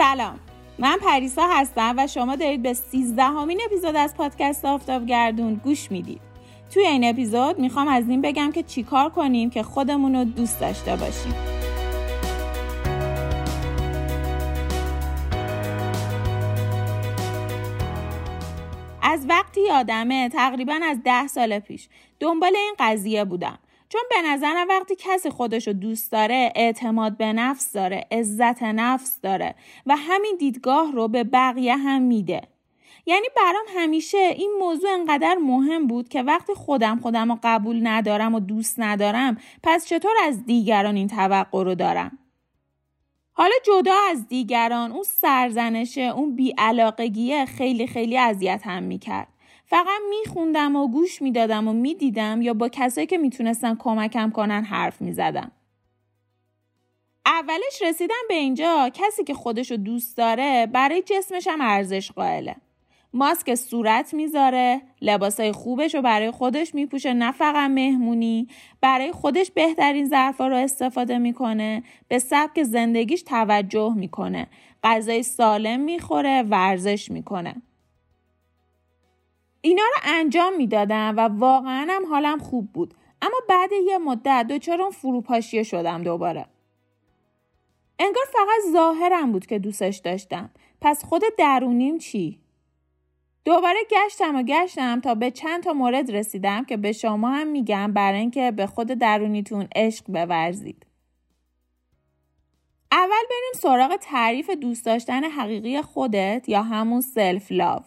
سلام. من پریسا هستم و شما دارید به سیزدهمین اپیزود از پادکست آفتاب گردون گوش می‌دید. توی این اپیزود می‌خوام از این بگم که چیکار کنیم که خودمون رو دوست داشته باشیم. از وقتی یادمه تقریبا از ده سال پیش دنبال این قضیه بودم. چون به نظرم وقتی کسی خودش رو دوست داره اعتماد به نفس داره عزت نفس داره و همین دیدگاه رو به بقیه هم میده. یعنی برام همیشه این موضوع انقدر مهم بود که وقتی خودم خودم رو قبول ندارم و دوست ندارم پس چطور از دیگران این توقع رو دارم؟ حالا جدا از دیگران اون سرزنشه اون بیعلاقگیه خیلی خیلی اذیت هم می‌کرد. فقط میخوندم و گوش می‌دادم و می‌دیدم یا با کسایی که می‌تونستن کمکم کنن حرف می‌زدم. اولش رسیدم به اینجا کسی که خودشو دوست داره برای جسمش هم ارزش قائله. ماسک صورت می‌ذاره لباسای خوبش رو برای خودش میپوشه نه فقط مهمونی برای خودش بهترین ظرفا رو استفاده می‌کنه به سبک زندگیش توجه می‌کنه غذای سالم می‌خوره ورزش می‌کنه. اینا رو انجام می‌دادم و واقعا هم حالم خوب بود اما بعد یه مدت دچار اون فروپاشیه شدم دوباره انگار فقط ظاهرم بود که دوستش داشتم پس خود درونیم چی دوباره گشتم و گشتم تا به چند تا مورد رسیدم که به شما هم میگم برای اینکه به خود درونیتون عشق بورزید. اول بریم سراغ تعریف دوست داشتن حقیقی خودت یا همون سلف لاو.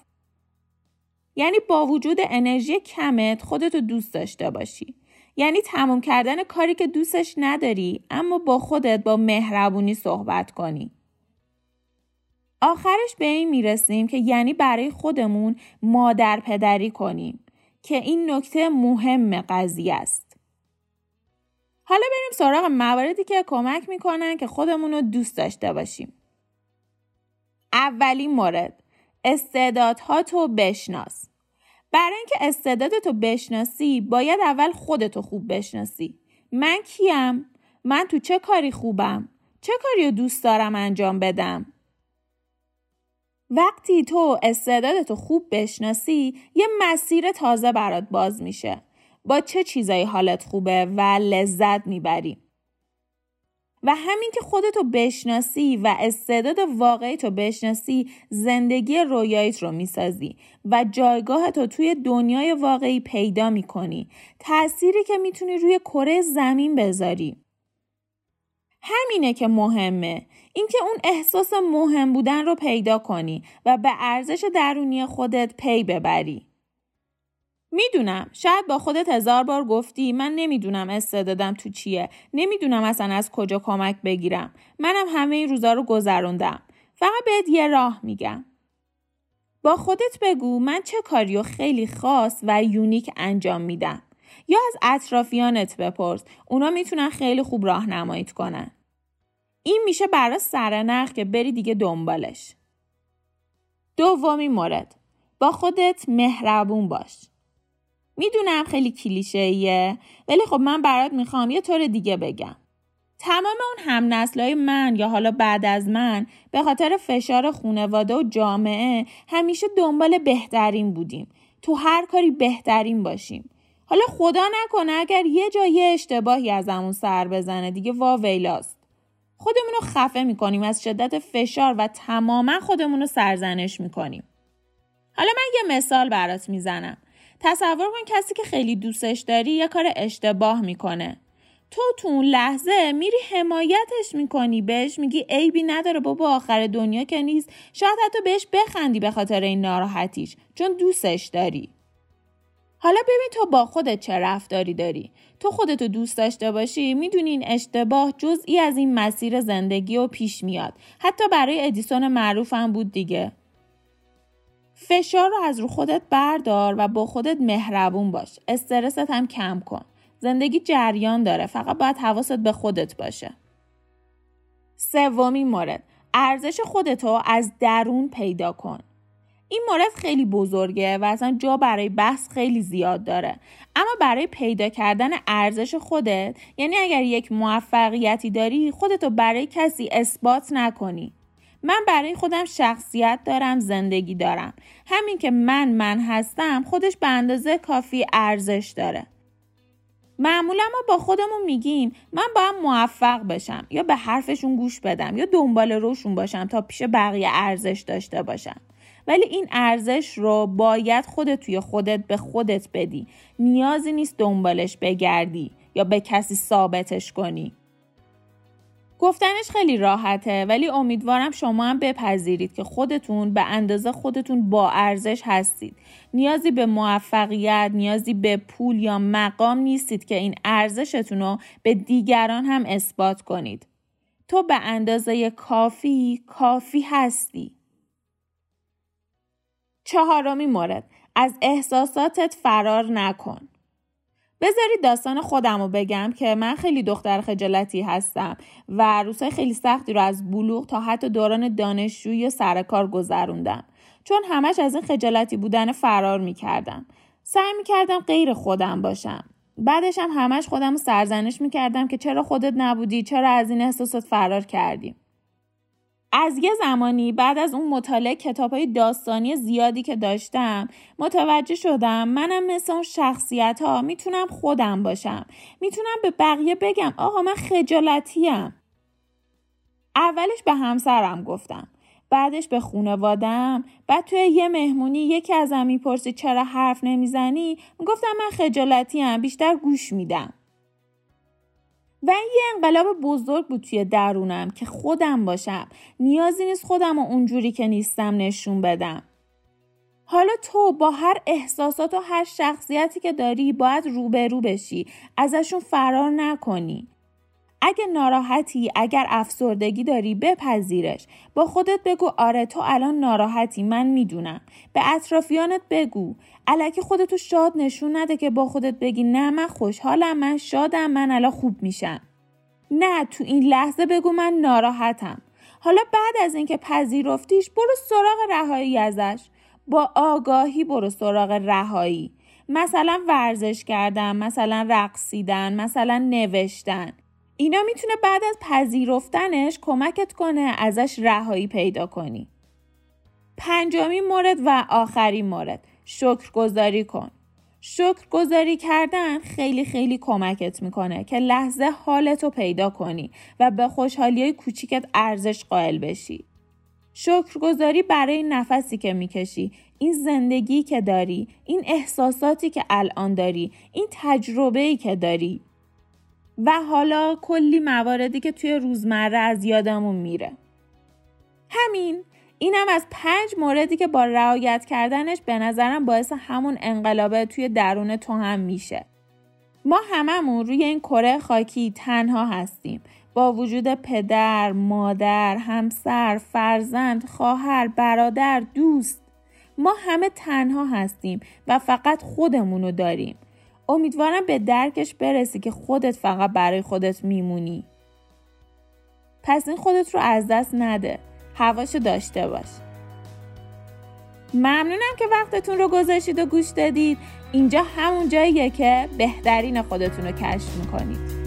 یعنی با وجود انرژی کمت خودتو دوست داشته باشی. یعنی تموم کردن کاری که دوستش نداری اما با خودت با مهربونی صحبت کنی. آخرش به این می‌رسیم که یعنی برای خودمون مادر پدری کنیم که این نکته مهم قضیه است. حالا بریم سراغ مواردی که کمک می‌کنن که خودمون رو دوست داشته باشیم. اولین مورد استعدادها تو بشناس. برای اینکه استعدادتو بشناسی باید اول خودتو خوب بشناسی. من کیم؟ من تو چه کاری خوبم؟ چه کاری رو دوست دارم انجام بدم؟ وقتی تو استعدادتو خوب بشناسی یه مسیر تازه برات باز میشه با چه چیزایی حالت خوبه و لذت می‌بری و همین که خودتو بشناسی و استعداد واقعی تو بشناسی زندگی رویاییت رو می‌سازی و جایگاهتو توی دنیای واقعی پیدا می‌کنی. تأثیری که می‌تونی روی کره زمین بذاری. همینه که مهمه. اینکه اون احساس مهم بودن رو پیدا کنی و به ارزش درونی خودت پی ببری. می‌دونم. شاید با خودت هزار بار گفتی من نمی‌دونم استعدادم تو چیه. نمی‌دونم اصلا از کجا کمک بگیرم. منم همه این روزا رو گذروندم. فقط بهت یه راه میگم. با خودت بگو من چه کاریو خیلی خاص و یونیک انجام میدم. یا از اطرافیانت بپرس. اونا می‌تونن خیلی خوب راهنماییت کنن. این میشه برای سرنخ که بری دیگه دنبالش. دومی مورد. با خودت مهربون باش. می‌دونم خیلی کلیشه ولی خب من برات می‌خوام یه طور دیگه بگم. تمام اون هم نسلای من یا حالا بعد از من به خاطر فشار خونواده و جامعه همیشه دنبال بهترین بودیم. تو هر کاری بهترین باشیم. حالا خدا نکنه اگر یه جای اشتباهی از همون سر بزنه دیگه وا ویلاست. خودمون رو خفه می‌کنیم از شدت فشار و تماما خودمون رو سرزنش می‌کنیم. حالا من یه مثال برات می‌زنم. تصور کن کسی که خیلی دوستش داری یه کار اشتباه می‌کنه. تو تو اون لحظه میری حمایتش می‌کنی بهش میگی عیبی نداره بابا آخر دنیا که نیست. شاید حتی بهش بخندی به خاطر این ناراحتیش چون دوستش داری. حالا ببین تو با خودت چه رفتاری داری. تو خودتو دوست داشته باشی می‌دونی این اشتباه جزئی از این مسیر زندگی و پیش میاد. حتی برای ادیسون معروف هم بود دیگه. فشار رو از رو خودت بردار و با خودت مهربون باش. استرست هم کم کن. زندگی جریان داره. فقط باید حواست به خودت باشه. سومین مورد. ارزش خودتو از درون پیدا کن. این مورد خیلی بزرگه و اصلا جا برای بحث خیلی زیاد داره. اما برای پیدا کردن ارزش خودت یعنی اگر یک موفقیتی داری خودتو برای کسی اثبات نکنی. من برای خودم شخصیت دارم زندگی دارم. همین که من من هستم خودش به اندازه کافی ارزش داره. معمولا ما با خودمون میگیم من باید موفق بشم. یا به حرفشون گوش بدم یا دنبال روشون باشم تا پیش بقیه ارزش داشته باشم. ولی این ارزش رو باید خودت توی خودت به خودت بدی. نیازی نیست دنبالش بگردی یا به کسی ثابتش کنی. گفتنش خیلی راحته ولی امیدوارم شما هم بپذیرید که خودتون به اندازه خودتون با ارزش هستید. نیازی به موفقیت، نیازی به پول یا مقام نیستید که این ارزشتون رو به دیگران هم اثبات کنید. تو به اندازه کافی کافی هستی. چهارمی مورد از احساساتت فرار نکن. بذارید داستان خودم رو بگم که من خیلی دختر خجالتی هستم و روزهای خیلی سختی رو از بلوغ تا حتی دوران دانشجویی و سر کار گذروندم. چون همش از این خجالتی بودن فرار می‌کردم. سعی می‌کردم غیر خودم باشم. بعدش هم همش خودم رو سرزنش می‌کردم که چرا خودت نبودی؟ چرا از این احساسات فرار کردی؟ از یه زمانی بعد از اون مطالعه کتاب های داستانی زیادی که داشتم متوجه شدم منم مثل اون شخصیت ها می‌تونم خودم باشم. می‌تونم به بقیه بگم آقا من خجالتیم. اولش به همسرم گفتم بعدش به خونوادم بعد توی یه مهمونی یکی ازم می‌پرسی چرا حرف نمی‌زنی؟ گفتم من خجالتیم بیشتر گوش میدم. و یه انقلاب بزرگ بود توی درونم که خودم باشم. نیازی نیست خودم و اونجوری که نیستم نشون بدم. حالا تو با هر احساسات و هر شخصیتی که داری باید روبرو بشی. ازشون فرار نکنی. اگه ناراحتی اگر افسردگی داری بپذیرش. با خودت بگو آره تو الان ناراحتی من می‌دونم. به اطرافیانت بگو. علکی خودتو شاد نشون نده که با خودت بگی نه من خوشحالم من شادم من الان خوب میشم. نه تو این لحظه بگو من ناراحتم. حالا بعد از اینکه پذیرفتیش برو سراغ رهایی ازش. با آگاهی برو سراغ رهایی. مثلا ورزش کردن مثلا رقصیدن مثلا نوشتن. اینا می‌تونه بعد از پذیرفتنش کمکت کنه ازش رهایی پیدا کنی. پنجمین مورد و آخرین مورد شکرگزاری کن. شکرگزاری کردن خیلی خیلی کمکت می‌کنه که لحظه حالتو پیدا کنی و به خوشحالی های کوچیکت ارزش قائل بشی. شکرگزاری برای نفسی که می‌کشی این زندگی که داری این احساساتی که الان داری این تجربه که داری و حالا کلی مواردی که توی روزمره از یادمون میره. همین اینم از پنج موردی که با رعایت کردنش به نظرم باعث همون انقلابه توی درون تو هم میشه. ما هممون روی این کره خاکی تنها هستیم. با وجود پدر، مادر، همسر، فرزند، خواهر، برادر، دوست. ما همه تنها هستیم و فقط خودمونو داریم. امیدوارم به درکش برسی که خودت فقط برای خودت میمونی. پس این خودت رو از دست نده. هواشو داشته باش. ممنونم که وقتتون رو گذاشتید و گوش دادید. اینجا همون جاییه که بهترین خودتون رو کشف می‌کنید.